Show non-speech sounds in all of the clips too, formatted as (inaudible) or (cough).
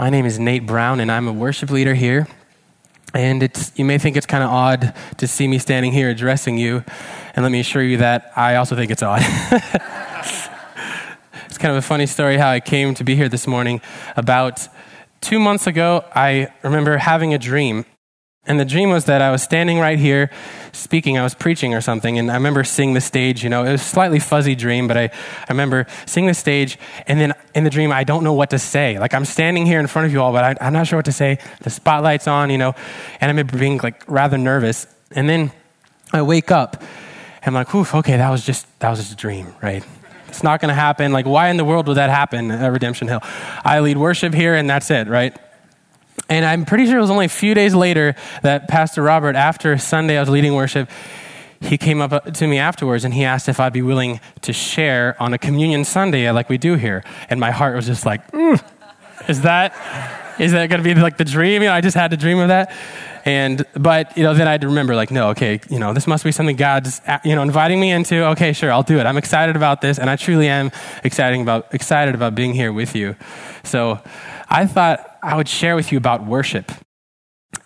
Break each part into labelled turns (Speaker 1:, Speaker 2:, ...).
Speaker 1: My name is Nate Brown, and I'm a worship leader here. And it's, you may think it's kind of odd to see me standing here addressing you. And let me assure you that I also think it's odd. (laughs) it's kind of a funny story how I came to be here this morning. About two months ago, I remember having a dream. And the dream was that I was standing right here speaking, I was preaching or something, and I remember seeing the stage, you know, it was a slightly fuzzy dream, but I, I remember seeing the stage, and then in the dream, I don't know what to say. Like, I'm standing here in front of you all, but I, I'm not sure what to say. The spotlight's on, you know, and I remember being like rather nervous. And then I wake up, and I'm like, oof, okay, that was just, that was just a dream, right? It's not to happen. Like, why in the world would that happen at Redemption Hill? I lead worship here, and that's it, right? And I'm pretty sure it was only a few days later that Pastor Robert, after Sunday I was leading worship, he came up to me afterwards and he asked if I'd be willing to share on a communion Sunday like we do here. And my heart was just like, mm, is that is that going to be like the dream? You know, I just had to dream of that. And but you know, then I'd remember like, no, okay, you know, this must be something God's you know inviting me into. Okay, sure, I'll do it. I'm excited about this, and I truly am excited about excited about being here with you. So I thought I would share with you about worship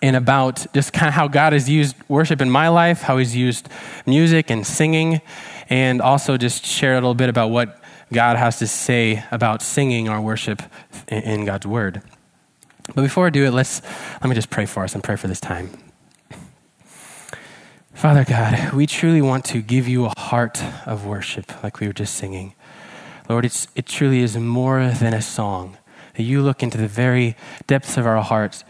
Speaker 1: and about just kind of how God has used worship in my life, how He's used music and singing, and also just share a little bit about what God has to say about singing our worship in God's Word. But before I do it, let's let me just pray for us and pray for this time. Father God, we truly want to give you a heart of worship, like we were just singing. Lord, it's, it truly is more than a song that you look into the very depths of our hearts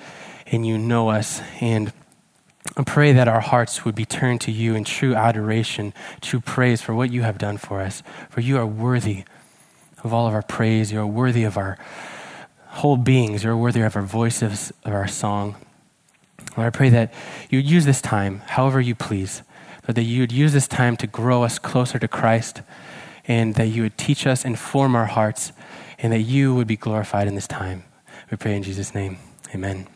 Speaker 1: and you know us. And I pray that our hearts would be turned to you in true adoration, true praise for what you have done for us. For you are worthy of all of our praise. You are worthy of our whole beings. You're worthy of our voices, of our song. Lord, I pray that you would use this time however you please, but that you would use this time to grow us closer to Christ and that you would teach us and form our hearts and that you would be glorified in this time. We pray in Jesus' name. Amen.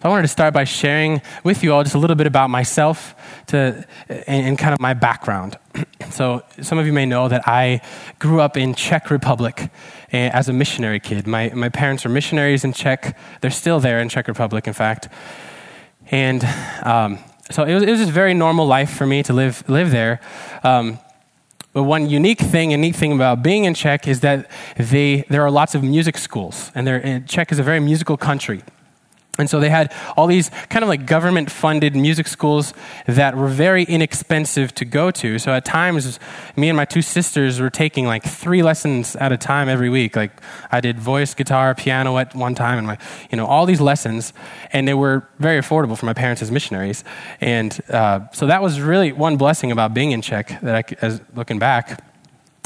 Speaker 1: I wanted to start by sharing with you all just a little bit about myself to, and, and, kind of my background. (clears throat) so, some of you may know that I grew up in Czech Republic eh, as a missionary kid. My, my parents were missionaries in Czech. They're still there in Czech Republic, in fact. And um, so it was, it was just very normal life for me to live, live there. Um, but one unique thing and neat thing about being in Czech is that they, there are lots of music schools, and Czech is a very musical country. And so they had all these kind of like government funded music schools that were very inexpensive to go to. So at times, me and my two sisters were taking like three lessons at a time every week. Like I did voice, guitar, piano at one time, and my, you know, all these lessons. And they were very affordable for my parents as missionaries. And uh, so that was really one blessing about being in Czech that I, as looking back.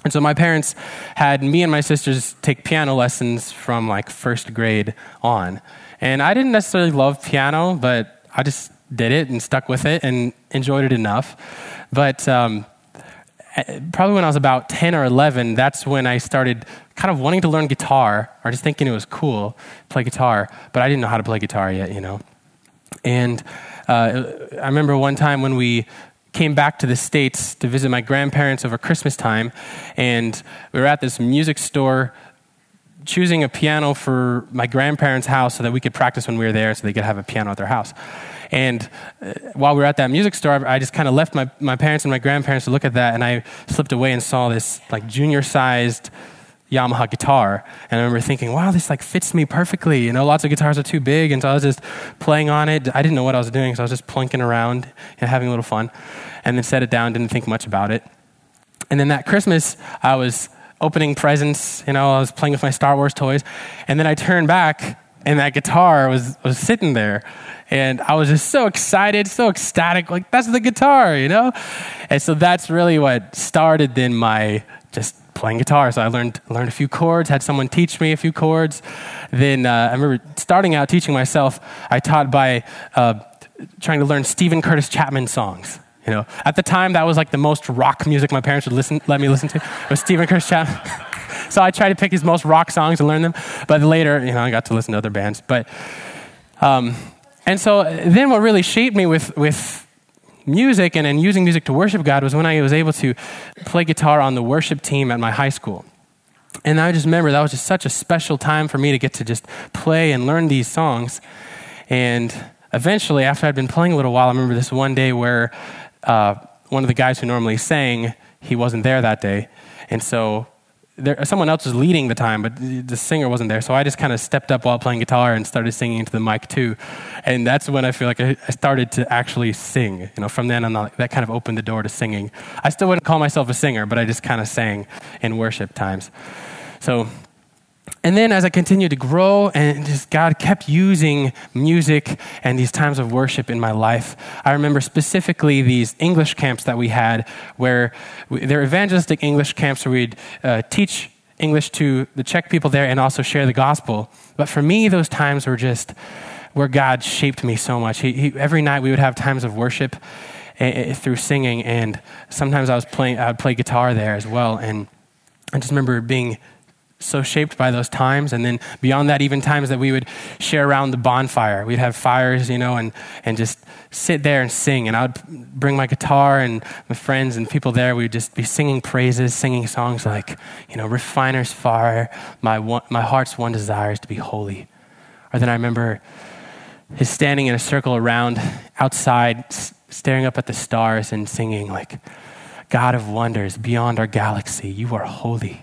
Speaker 1: And so my parents had me and my sisters take piano lessons from like first grade on. And I didn't necessarily love piano, but I just did it and stuck with it and enjoyed it enough. But um, probably when I was about 10 or 11, that's when I started kind of wanting to learn guitar or just thinking it was cool play guitar, but I didn't know how to play guitar yet, you know. And uh, I remember one time when we came back to the States to visit my grandparents over Christmas time, and we were at this music store choosing a piano for my grandparents' house so that we could practice when we were there so they could have a piano at their house. And uh, while we were at that music store, I just kind of left my, my parents and my grandparents to look at that, and I slipped away and saw this like junior sized Yamaha guitar. And I remember thinking, wow, this like fits me perfectly. You know, lots of guitars are too big. And so I was just playing on it. I didn't know what I was doing, so I was just plunking around and having a little fun. And then set it down, didn't think much about it. And then that Christmas, I was opening presents. You know, I was playing with my Star Wars toys. And then I turned back, and that guitar was, was sitting there. And I was just so excited, so ecstatic. Like, that's the guitar, you know? And so that's really what started then my just playing guitar. So I learned, learned a few chords, had someone teach me a few chords. Then uh, I remember starting out teaching myself, I taught by uh, trying to learn Steven Curtis Chapman songs. You know, at the time, that was like the most rock music my parents would listen, let me listen to. It was Steven Curtis Chapman. (laughs) so I tried to pick his most rock songs and learn them. But later, you know, I got to listen to other bands. But, um, and so then what really shaped me with, with music and, and using music to worship God was when I was able to play guitar on the worship team at my high school. And I just remember that was just such a special time for me to get to just play and learn these songs. And eventually, after I'd been playing a little while, I remember this one day where uh, one of the guys who normally sang, he wasn't there that day. And so there, someone else was leading the time, but the singer wasn't there. So I just kind of stepped up while playing guitar and started singing into the mic too. And that's when I feel like I, started to actually sing. You know, from then on, that kind of opened the door to singing. I still wouldn't call myself a singer, but I just kind of sang in worship times. So and then as I continued to grow and just God kept using music and these times of worship in my life, I remember specifically these English camps that we had where we, they're evangelistic English camps where we'd uh, teach English to the Czech people there and also share the gospel. But for me, those times were just where God shaped me so much. He, he, every night we would have times of worship uh, through singing, and sometimes I was playing, I would play guitar there as well. And I just remember being so shaped by those times. And then beyond that, even times that we would share around the bonfire. We'd have fires, you know, and, and just sit there and sing. And I would bring my guitar and my friends and people there. We would just be singing praises, singing songs like, you know, refiner's fire, my, one, my heart's one desire is to be holy. Or then I remember his standing in a circle around outside, staring up at the stars and singing like, God of wonders, beyond our galaxy, you are holy.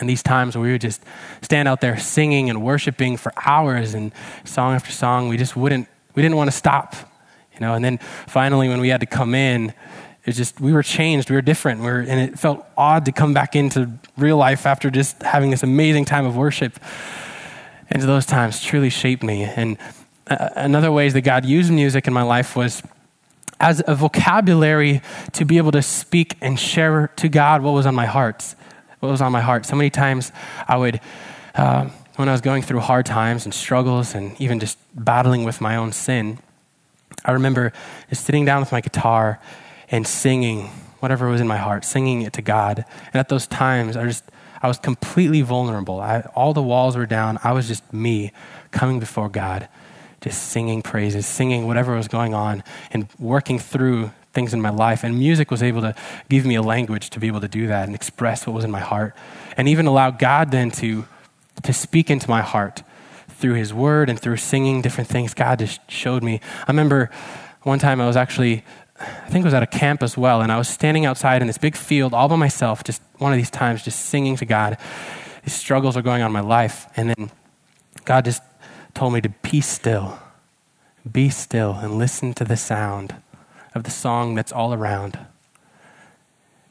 Speaker 1: And these times where we would just stand out there singing and worshiping for hours and song after song, we just wouldn't, we didn't want to stop, you know. And then finally, when we had to come in, it just, we were changed, we were different, we were, and it felt odd to come back into real life after just having this amazing time of worship. And those times truly shaped me. And uh, another ways that God used music in my life was as a vocabulary to be able to speak and share to God what was on my heart what was on my heart. So many times I would, uh, when I was going through hard times and struggles and even just battling with my own sin, I remember just sitting down with my guitar and singing whatever was in my heart, singing it to God. And at those times, I just, I was completely vulnerable. I, all the walls were down. I was just me coming before God, just singing praises, singing whatever was going on, and working through things in my life. And music was able to give me a language to be able to do that and express what was in my heart. And even allow God then to, to speak into my heart through his word and through singing different things. God just showed me. I remember one time I was actually, I think it was at a camp as well, and I was standing outside in this big field all by myself, just one of these times, just singing to God. These struggles were going on in my life. And then God just told me to be still, be still, and listen to the sound of the song that's all around.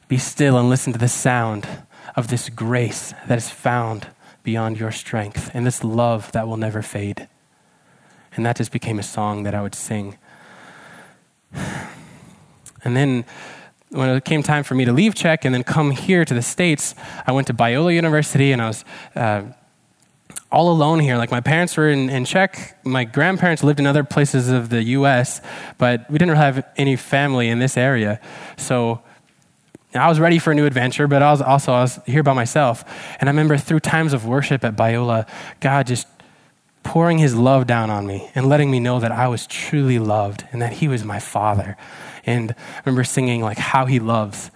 Speaker 1: Be still and listen to the sound of this grace that is found beyond your strength and this love that will never fade. And that just became a song that I would sing. (sighs) And then when it came time for me to leave Czech and then come here to the States, I went to Biola University and I was uh, all alone here. Like my parents were in, in Czech, my grandparents lived in other places of the U.S., but we didn't have any family in this area. So I was ready for a new adventure, but I was also I was here by myself. And I remember through times of worship at Biola, God just pouring His love down on me and letting me know that I was truly loved and that He was my Father. And I remember singing like how He loves,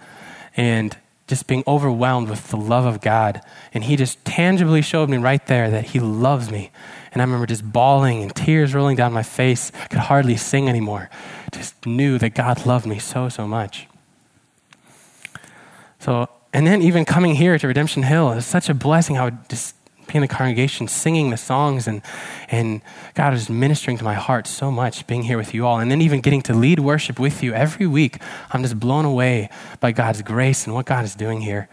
Speaker 1: and just being overwhelmed with the love of God. And he just tangibly showed me right there that he loves me. And I remember just bawling and tears rolling down my face. I could hardly sing anymore. Just knew that God loved me so, so much. So, and then even coming here to Redemption Hill, was such a blessing. Would just in the congregation singing the songs and, and God was ministering to my heart so much being here with you all. And then even getting to lead worship with you every week. I'm just blown away by God's grace and what God is doing here.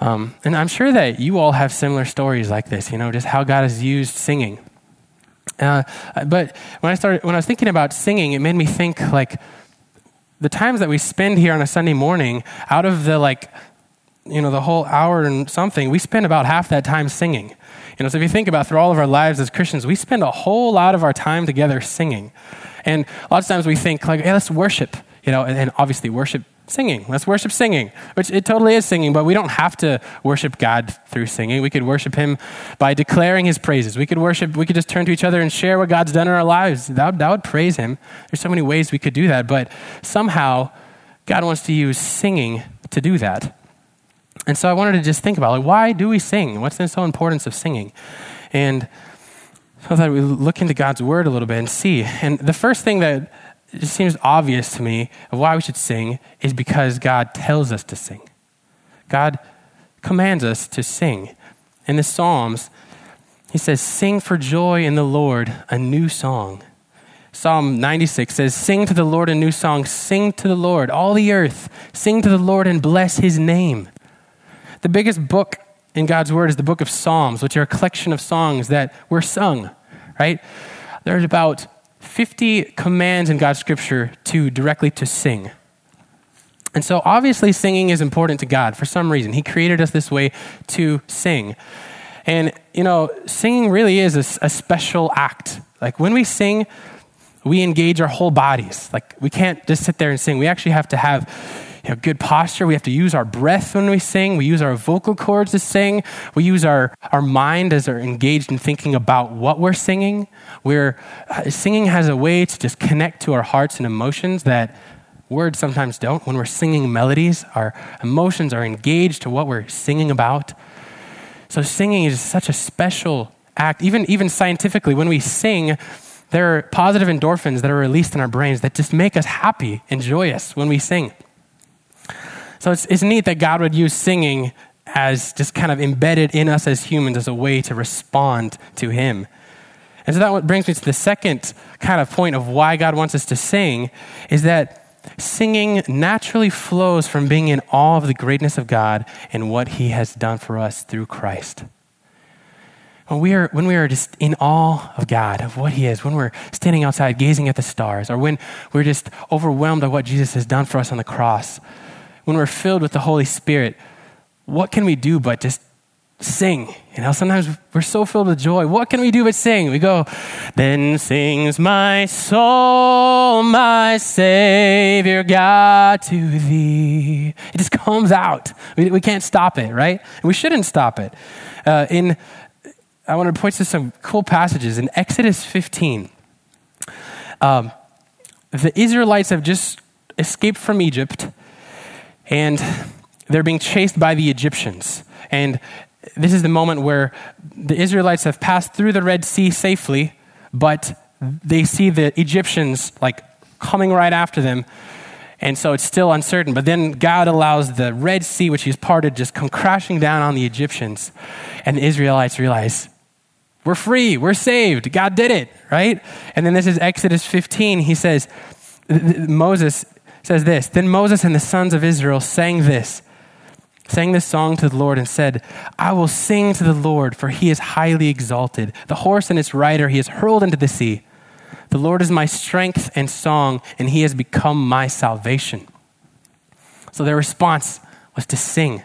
Speaker 1: Um, and I'm sure that you all have similar stories like this, you know, just how God has used singing. Uh, but when I started, when I was thinking about singing, it made me think like the times that we spend here on a Sunday morning, out of the like you know, the whole hour and something, we spend about half that time singing. You know, so if you think about through all of our lives as Christians, we spend a whole lot of our time together singing. And a lot of times we think like, hey, let's worship, you know, and, and obviously worship singing. Let's worship singing, which it totally is singing, but we don't have to worship God through singing. We could worship Him by declaring His praises. We could worship, we could just turn to each other and share what God's done in our lives. That, that would praise Him. There's so many ways we could do that, but somehow God wants to use singing to do that. And so I wanted to just think about like why do we sing? What's the so importance of singing? And so I thought we look into God's word a little bit and see. And the first thing that just seems obvious to me of why we should sing is because God tells us to sing. God commands us to sing. In the Psalms, he says, Sing for joy in the Lord a new song. Psalm 96 says, Sing to the Lord a new song. Sing to the Lord, all the earth. Sing to the Lord and bless his name. The biggest book in God's word is the book of Psalms, which are a collection of songs that were sung, right? There's about 50 commands in God's scripture to directly to sing. And so obviously singing is important to God for some reason. He created us this way to sing. And you know, singing really is a, a special act. Like when we sing, we engage our whole bodies. Like we can't just sit there and sing. We actually have to have you know, good posture. We have to use our breath when we sing. We use our vocal cords to sing. We use our, our mind as we're engaged in thinking about what we're singing. We're, uh, singing has a way to just connect to our hearts and emotions that words sometimes don't. When we're singing melodies, our emotions are engaged to what we're singing about. So singing is such a special act. Even, even scientifically, when we sing, there are positive endorphins that are released in our brains that just make us happy and joyous when we sing. So it's, it's neat that God would use singing as just kind of embedded in us as humans as a way to respond to Him. And so that brings me to the second kind of point of why God wants us to sing is that singing naturally flows from being in awe of the greatness of God and what He has done for us through Christ. When we, are, when we are just in awe of God, of what He is, when we're standing outside gazing at the stars, or when we're just overwhelmed by what Jesus has done for us on the cross, when we're filled with the Holy Spirit, what can we do but just sing? You know, sometimes we're so filled with joy. What can we do but sing? We go, Then sings my soul, my Savior God to thee. It just comes out. We, we can't stop it, right? And we shouldn't stop it. Uh, in, I want to point to some cool passages. In Exodus 15, um, the Israelites have just escaped from Egypt and they're being chased by the Egyptians. And this is the moment where the Israelites have passed through the Red Sea safely, but they see the Egyptians like coming right after them. And so it's still uncertain. But then God allows the Red Sea, which He's parted, just come crashing down on the Egyptians. And the Israelites realize, we're free, we're saved, God did it, right? And then this is Exodus 15. He says, Moses says this Then Moses and the sons of Israel sang this, sang this song to the Lord and said, I will sing to the Lord, for he is highly exalted. The horse and its rider he has hurled into the sea. The Lord is my strength and song, and he has become my salvation. So their response was to sing.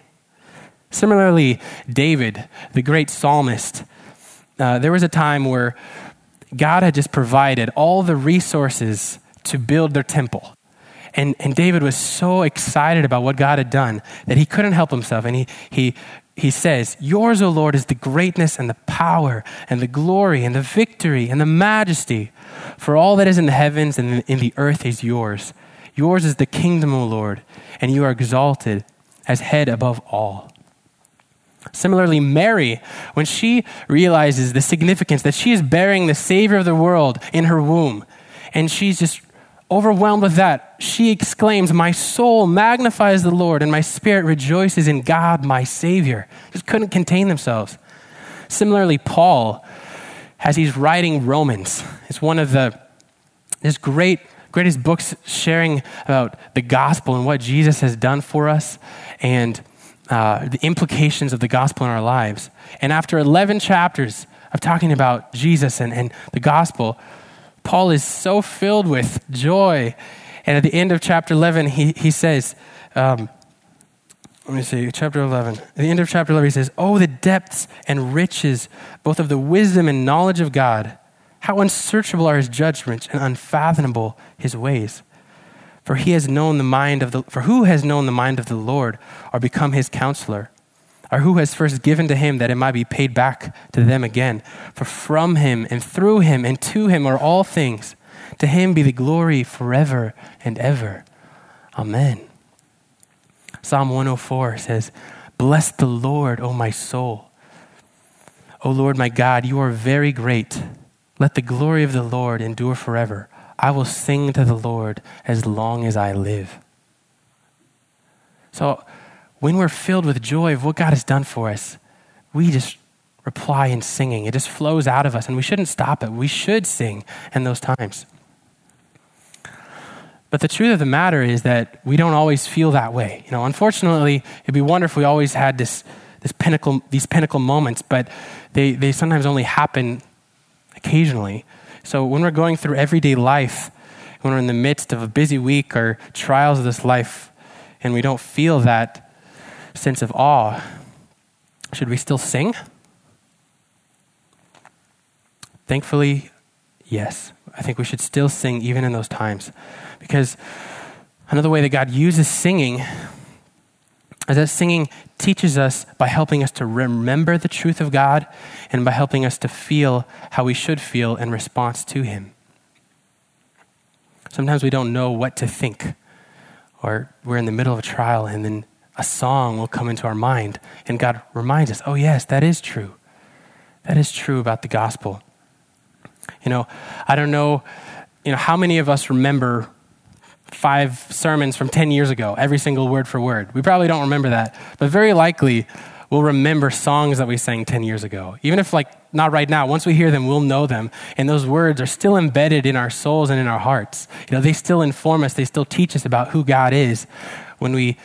Speaker 1: Similarly, David, the great psalmist, uh, there was a time where God had just provided all the resources to build their temple. And, and David was so excited about what God had done that he couldn't help himself. And he, he, he says, Yours, O Lord, is the greatness and the power and the glory and the victory and the majesty. For all that is in the heavens and in the earth is yours. Yours is the kingdom, O Lord, and you are exalted as head above all. Similarly, Mary, when she realizes the significance that she is bearing the Savior of the world in her womb, and she's just Overwhelmed with that, she exclaims, My soul magnifies the Lord, and my spirit rejoices in God, my Savior. Just couldn't contain themselves. Similarly, Paul, as he's writing Romans, it's one of the this great greatest books sharing about the gospel and what Jesus has done for us and uh, the implications of the gospel in our lives. And after 11 chapters of talking about Jesus and, and the gospel, Paul is so filled with joy. And at the end of chapter 11, he, he says, um, let me see, chapter 11. At the end of chapter 11, he says, Oh, the depths and riches, both of the wisdom and knowledge of God. How unsearchable are his judgments and unfathomable his ways. For he has known the mind of the, for who has known the mind of the Lord or become his counselor? Or who has first given to him that it might be paid back to them again. For from him and through him and to him are all things. To him be the glory forever and ever. Amen. Psalm 104 says, Bless the Lord, O my soul. O Lord my God, you are very great. Let the glory of the Lord endure forever. I will sing to the Lord as long as I live. So, when we're filled with joy of what God has done for us, we just reply in singing. It just flows out of us, and we shouldn't stop it. We should sing in those times. But the truth of the matter is that we don't always feel that way. You know, unfortunately, it'd be wonderful if we always had this, this pinnacle, these pinnacle moments, but they, they sometimes only happen occasionally. So when we're going through everyday life, when we're in the midst of a busy week or trials of this life, and we don't feel that sense of awe, should we still sing? Thankfully, yes. I think we should still sing even in those times. Because another way that God uses singing is that singing teaches us by helping us to remember the truth of God and by helping us to feel how we should feel in response to Him. Sometimes we don't know what to think, or we're in the middle of a trial and then a song will come into our mind, and God reminds us, oh, yes, that is true. That is true about the gospel. You know, I don't know, you know, how many of us remember five sermons from 10 years ago, every single word for word. We probably don't remember that, but very likely we'll remember songs that we sang 10 years ago. Even if, like, not right now, once we hear them, we'll know them. And those words are still embedded in our souls and in our hearts. You know, they still inform us, they still teach us about who God is when we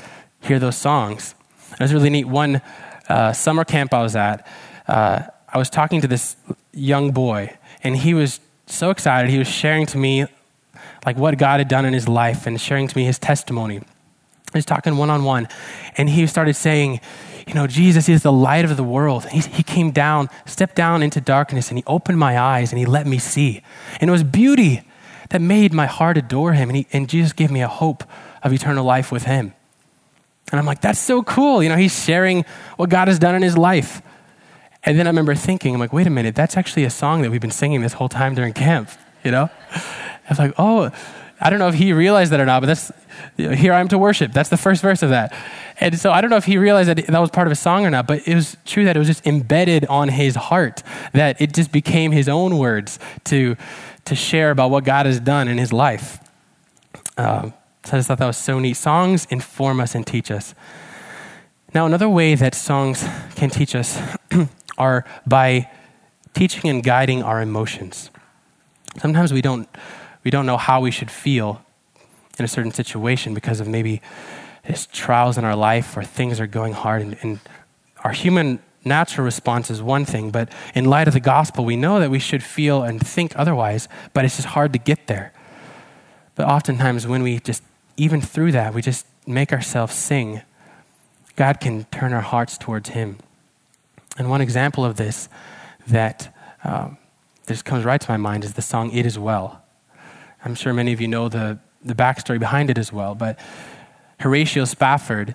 Speaker 1: hear those songs. It was really neat. One uh, summer camp I was at, uh, I was talking to this young boy, and he was so excited. He was sharing to me like what God had done in his life and sharing to me his testimony. He was talking one on one, and he started saying, You know, Jesus is the light of the world. He, he came down, stepped down into darkness, and he opened my eyes and he let me see. And it was beauty that made my heart adore him. And, he, and Jesus gave me a hope of eternal life with him. And I'm like, That's so cool. You know, he's sharing what God has done in his life. And then I remember thinking, I'm like, wait a minute, that's actually a song that we've been singing this whole time during camp, you know? (laughs) I was like, oh, I don't know if he realized that or not, but that's here I am to worship. That's the first verse of that. And so I don't know if he realized that that was part of a song or not, but it was true that it was just embedded on his heart, that it just became his own words to, to share about what God has done in his life. Um, so I just thought that was so neat. Songs inform us and teach us. Now, another way that songs can teach us (clears throat) are by teaching and guiding our emotions. Sometimes we don't we don't know how we should feel in a certain situation because of maybe there's trials in our life or things are going hard. And, and our human natural response is one thing, but in light of the gospel, we know that we should feel and think otherwise, but it's just hard to get there. But oftentimes, when we just, even through that, we just make ourselves sing, God can turn our hearts towards Him. And one example of this that um, just comes right to my mind is the song It Is Well. I'm sure many of you know the, the backstory behind it as well, but Horatio Spafford,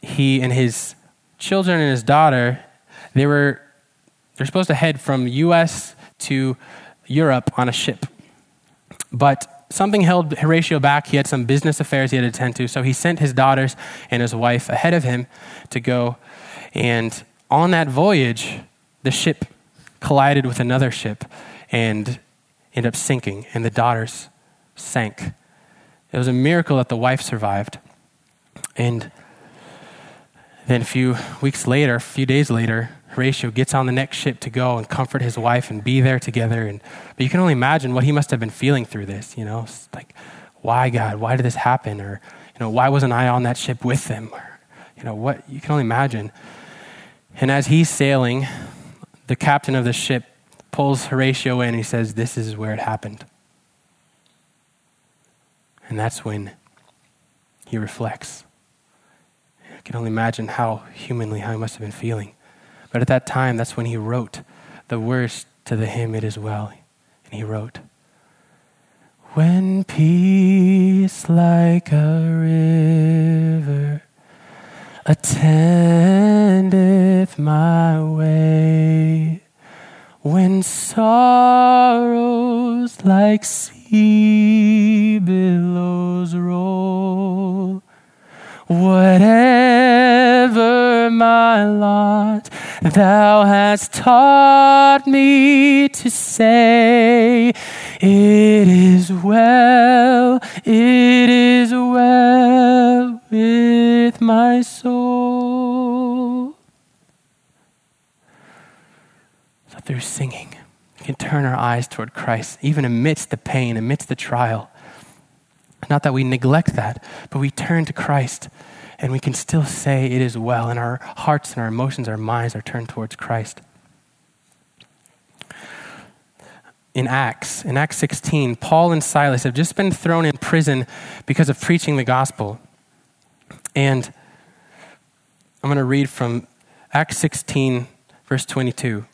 Speaker 1: he and his children and his daughter, they were they're supposed to head from US to Europe on a ship. But something held Horatio back. He had some business affairs he had to attend to, so he sent his daughters and his wife ahead of him to go. And on that voyage, the ship collided with another ship and ended up sinking, and the daughters sank. It was a miracle that the wife survived. And then a few weeks later, a few days later, Horatio gets on the next ship to go and comfort his wife and be there together. And, but you can only imagine what he must have been feeling through this, you know? It's like, why, God? Why did this happen? Or, you know, why wasn't I on that ship with them? Or, you know, what? You can only imagine. And as he's sailing, the captain of the ship pulls Horatio in and he says, This is where it happened. And that's when he reflects. I can only imagine how humanly how he must have been feeling. But at that time, that's when he wrote the words to the hymn, It Is Well. And he wrote, When peace like a river attendeth my way, when sorrows like sea billows roll, whatever my Thou hast taught me to say, It is well, it is well with my soul. So through singing, we can turn our eyes toward Christ, even amidst the pain, amidst the trial. Not that we neglect that, but we turn to Christ and we can still say it is well, and our hearts and our emotions, our minds are turned towards Christ. In Acts, in Acts 16, Paul and Silas have just been thrown in prison because of preaching the gospel. And I'm going to read from Acts 16, verse 22.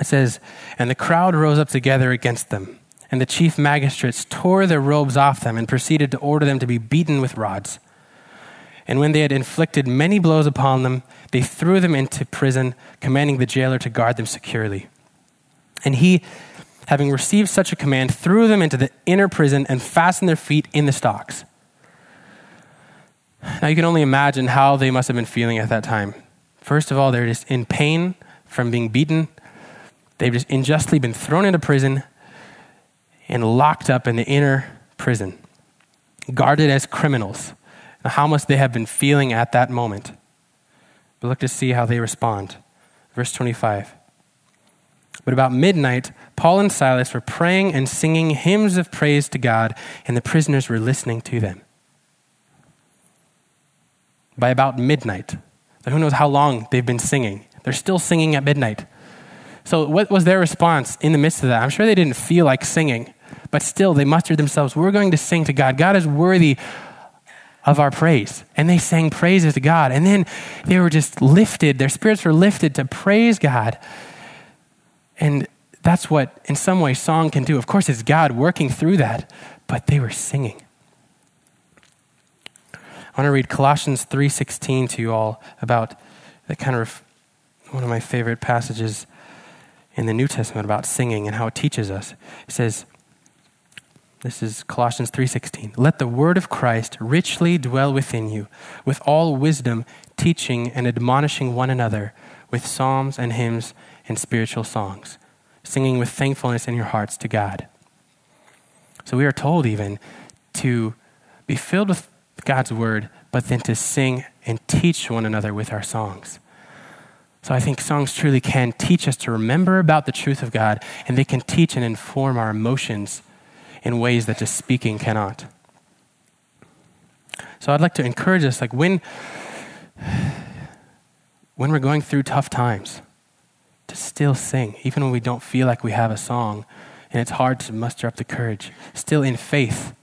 Speaker 1: It says, And the crowd rose up together against them, and the chief magistrates tore their robes off them and proceeded to order them to be beaten with rods. And when they had inflicted many blows upon them, they threw them into prison, commanding the jailer to guard them securely. And he, having received such a command, threw them into the inner prison and fastened their feet in the stocks. Now you can only imagine how they must have been feeling at that time. First of all, they're just in pain from being beaten. They've just unjustly been thrown into prison and locked up in the inner prison, guarded as criminals how must they have been feeling at that moment. But look to see how they respond. Verse 25. But about midnight, Paul and Silas were praying and singing hymns of praise to God, and the prisoners were listening to them. By about midnight, who knows how long they've been singing? They're still singing at midnight. So, what was their response in the midst of that? I'm sure they didn't feel like singing, but still they mustered themselves. We're going to sing to God. God is worthy of our praise. And they sang praises to God. And then they were just lifted, their spirits were lifted to praise God. And that's what, in some way, song can do. Of course, it's God working through that, but they were singing. I want to read Colossians 3:16 to you all about the kind of one of my favorite passages in the New Testament about singing and how it teaches us. It says, this is Colossians 3:16. Let the word of Christ richly dwell within you, with all wisdom, teaching and admonishing one another with psalms and hymns and spiritual songs, singing with thankfulness in your hearts to God. So we are told even to be filled with God's word, but then to sing and teach one another with our songs. So I think songs truly can teach us to remember about the truth of God, and they can teach and inform our emotions in ways that just speaking cannot. So I'd like to encourage us like when when we're going through tough times to still sing even when we don't feel like we have a song and it's hard to muster up the courage. Still in faith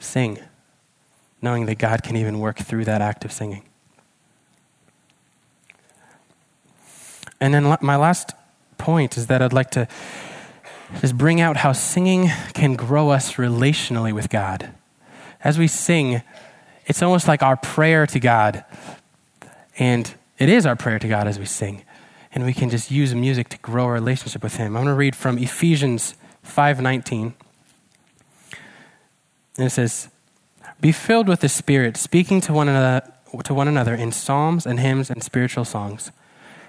Speaker 1: sing knowing that God can even work through that act of singing. And then my last point is that I'd like to is bring out how singing can grow us relationally with God. As we sing, it's almost like our prayer to God. And it is our prayer to God as we sing. And we can just use music to grow our relationship with Him. I'm going to read from Ephesians 5:19. And it says, Be filled with the Spirit, speaking to one another to one another in psalms and hymns and spiritual songs,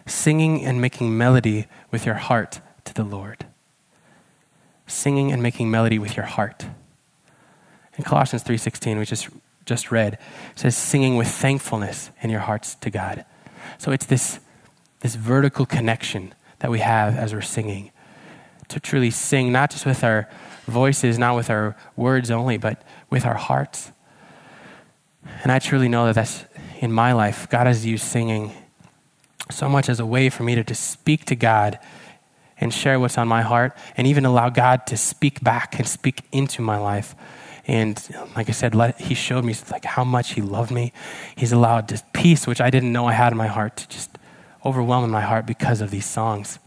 Speaker 1: singing and making melody with your heart to the Lord singing and making melody with your heart. In Colossians 3:16, we just just read, says singing with thankfulness in your hearts to God. So it's this this vertical connection that we have as we're singing to truly sing not just with our voices, not with our words only, but with our hearts. And I truly know that that's in my life. God has used singing so much as a way for me to, to speak to God and share what's on my heart and even allow God to speak back and speak into my life. And like I said, let, he showed me like how much he loved me. He's allowed this peace, which I didn't know I had in my heart, to just overwhelm my heart because of these songs.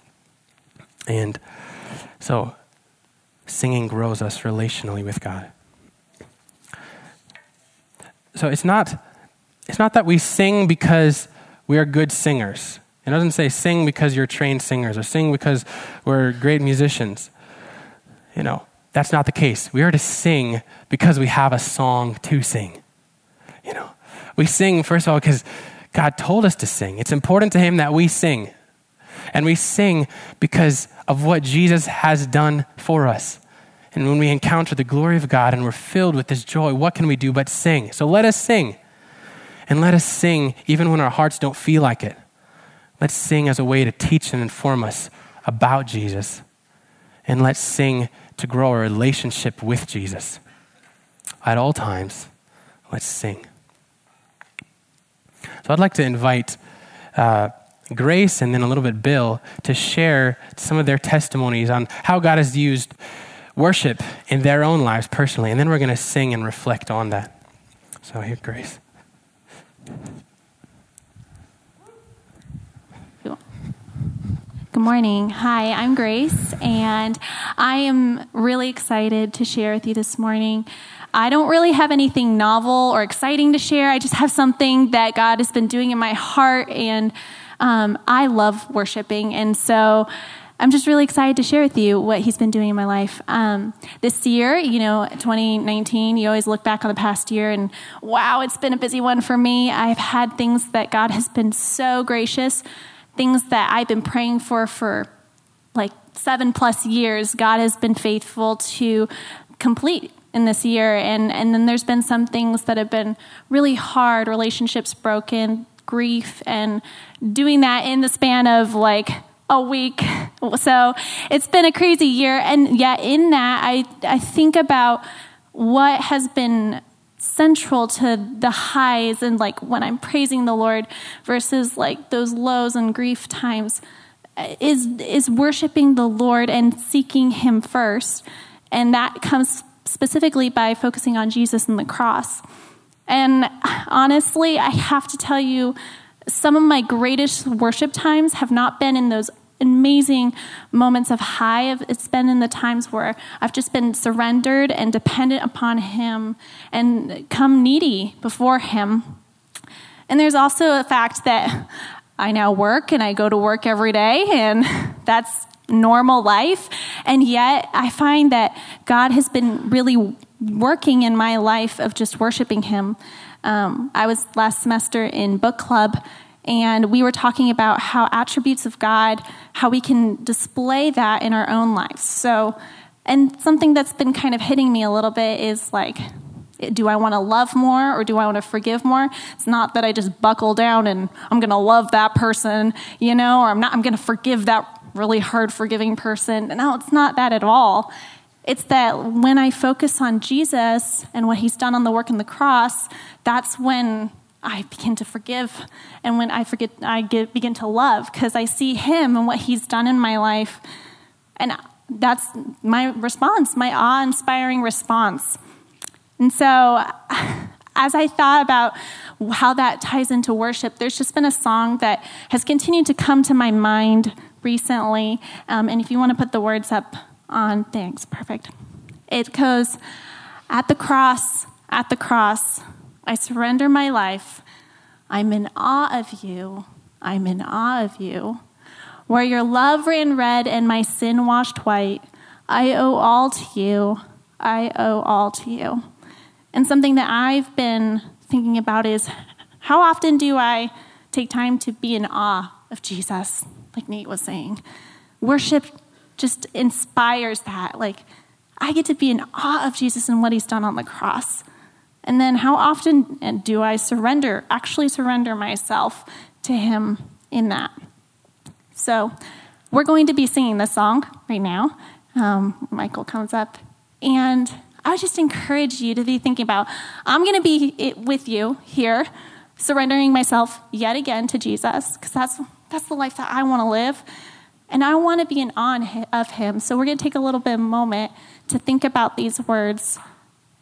Speaker 1: And so singing grows us relationally with God. So it's not, it's not that we sing because we are good singers. It doesn't say sing because you're trained singers or sing because we're great musicians. You know, that's not the case. We are to sing because we have a song to sing. You know, we sing, first of all, because God told us to sing. It's important to Him that we sing. And we sing because of what Jesus has done for us. And when we encounter the glory of God and we're filled with this joy, what can we do but sing? So let us sing. And let us sing even when our hearts don't feel like it. Let's sing as a way to teach and inform us about Jesus. And let's sing to grow a relationship with Jesus. At all times, let's sing. So I'd like to invite uh, Grace and then a little bit Bill to share some of their testimonies on how God has used worship in their own lives personally. And then we're going to sing and reflect on that. So here, Grace.
Speaker 2: Good morning. Hi, I'm Grace, and I am really excited to share with you this morning. I don't really have anything novel or exciting to share. I just have something that God has been doing in my heart, and um, I love worshiping. And so I'm just really excited to share with you what He's been doing in my life. Um, this year, you know, 2019, you always look back on the past year and wow, it's been a busy one for me. I've had things that God has been so gracious things that I've been praying for for like seven plus years, God has been faithful to complete in this year. And, and then there's been some things that have been really hard, relationships broken, grief, and doing that in the span of like a week. (laughs) So it's been a crazy year. And yet, in that, I, I think about what has been central to the highs and like when I'm praising the Lord versus like those lows and grief times is is worshiping the Lord and seeking him first. And that comes specifically by focusing on Jesus and the cross. And honestly, I have to tell you some of my greatest worship times have not been in those amazing moments of high. It's been in the times where I've just been surrendered and dependent upon Him and come needy before Him. And there's also a fact that I now work and I go to work every day, and (laughs) that's normal life. And yet I find that God has been really working in my life of just worshiping Him. Um, I was last semester in book club and we were talking about how attributes of God, how we can display that in our own lives. So, and something that's been kind of hitting me a little bit is like, do I want to love more or do I want to forgive more? It's not that I just buckle down and I'm going to love that person, you know, or I'm not, I'm going to forgive that really hard forgiving person. No, it's not that at all. It's that when I focus on Jesus and what he's done on the work in the cross, that's when I begin to forgive. And when I forget, I get, begin to love because I see Him and what He's done in my life. And that's my response, my awe inspiring response. And so, (sighs) as I thought about how that ties into worship, there's just been a song that has continued to come to my mind recently. Um, and if you want to put the words up on, thanks, perfect. It goes, At the cross, at the cross, I surrender my life. I'm in awe of you. I'm in awe of you. Where your love ran red and my sin washed white, I owe all to you. I owe all to you. And something that I've been thinking about is how often do I take time to be in awe of Jesus, like Nate was saying? Worship just inspires that. Like, I get to be in awe of Jesus and what he's done on the cross. And then how often do I surrender, actually surrender myself to Him in that? So we're going to be singing this song right now. Um, Michael comes up. And I would just encourage you to be thinking about I'm going to be with you here, surrendering myself yet again to Jesus, because that's, that's the life that I want to live. And I want to be in awe of Him. So we're going to take a little bit of a moment to think about these words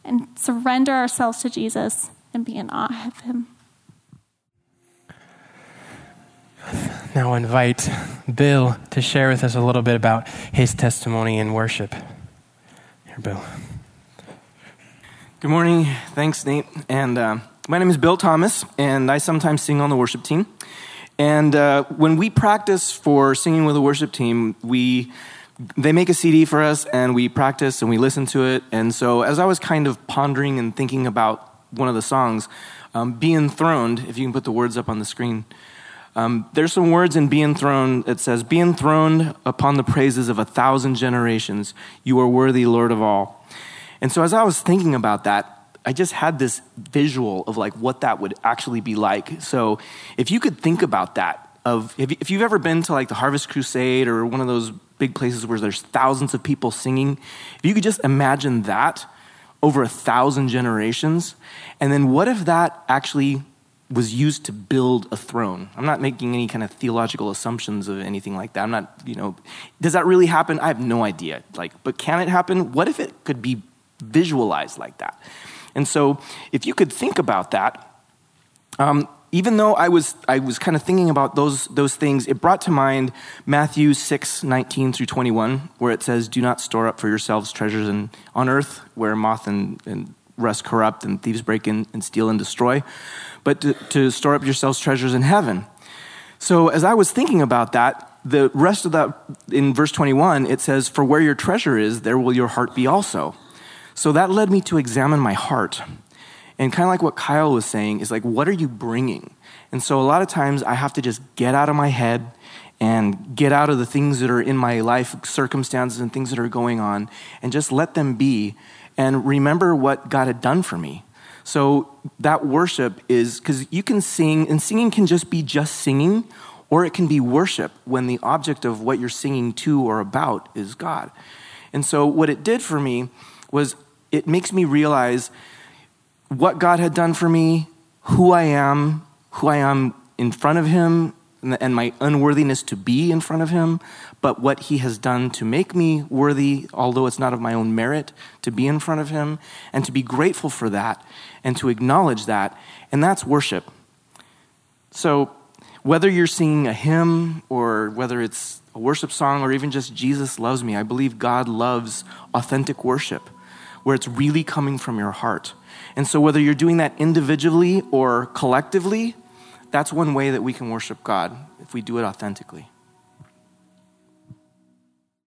Speaker 2: and surrender ourselves to Jesus and be in awe of Him.
Speaker 1: Now, invite Bill to share with us a little bit about his testimony in worship. Here, Bill.
Speaker 3: Good morning. Thanks, Nate. And uh, my name is Bill Thomas, and I sometimes sing on the worship team. And uh, when we practice for singing with a worship team, we they make a CD for us and we practice and we listen to it. And so as I was kind of pondering and thinking about one of the songs, Um, be enthroned, if you can put the words up on the screen. Um, there's some words in Be Enthroned. It says, Be enthroned upon the praises of a thousand generations. You are worthy, Lord of all. And so as I was thinking about that, I just had this visual of like what that would actually be like. So if you could think about that, of if you've ever been to like the Harvest Crusade or one of those big places where there's thousands of people singing, if you could just imagine that over a thousand generations, and then what if that actually was used to build a throne. I'm not making any kind of theological assumptions of anything like that. I'm not, you know, does that really happen? I have no idea. Like, but can it happen? What if it could be visualized like that? And so, if you could think about that, um, even though I was, I was kind of thinking about those, those things, it brought to mind Matthew 6, 19 through 21, where it says, Do not store up for yourselves treasures in, on earth, where moth and, and rust corrupt and thieves break in and steal and destroy, but to, to store up yourselves treasures in heaven. So as I was thinking about that, the rest of that, in verse 21, it says, For where your treasure is, there will your heart be also. So that led me to examine my heart. And kind of like what Kyle was saying, is like, what are you bringing? And so a lot of times I have to just get out of my head and get out of the things that are in my life, circumstances and things that are going on, and just let them be and remember what God had done for me. So that worship is because you can sing, and singing can just be just singing, or it can be worship when the object of what you're singing to or about is God. And so what it did for me was it makes me realize what God had done for me, who I am, who I am in front of Him, and my unworthiness to be in front of Him, but what He has done to make me worthy, although it's not of my own merit, to be in front of Him, and to be grateful for that, and to acknowledge that. And that's worship. So, whether you're singing a hymn, or whether it's a worship song, or even just Jesus loves me, I believe God loves authentic worship, where it's really coming from your heart. And so, whether you're doing that individually or collectively, that's one way that we can worship God if we do it authentically.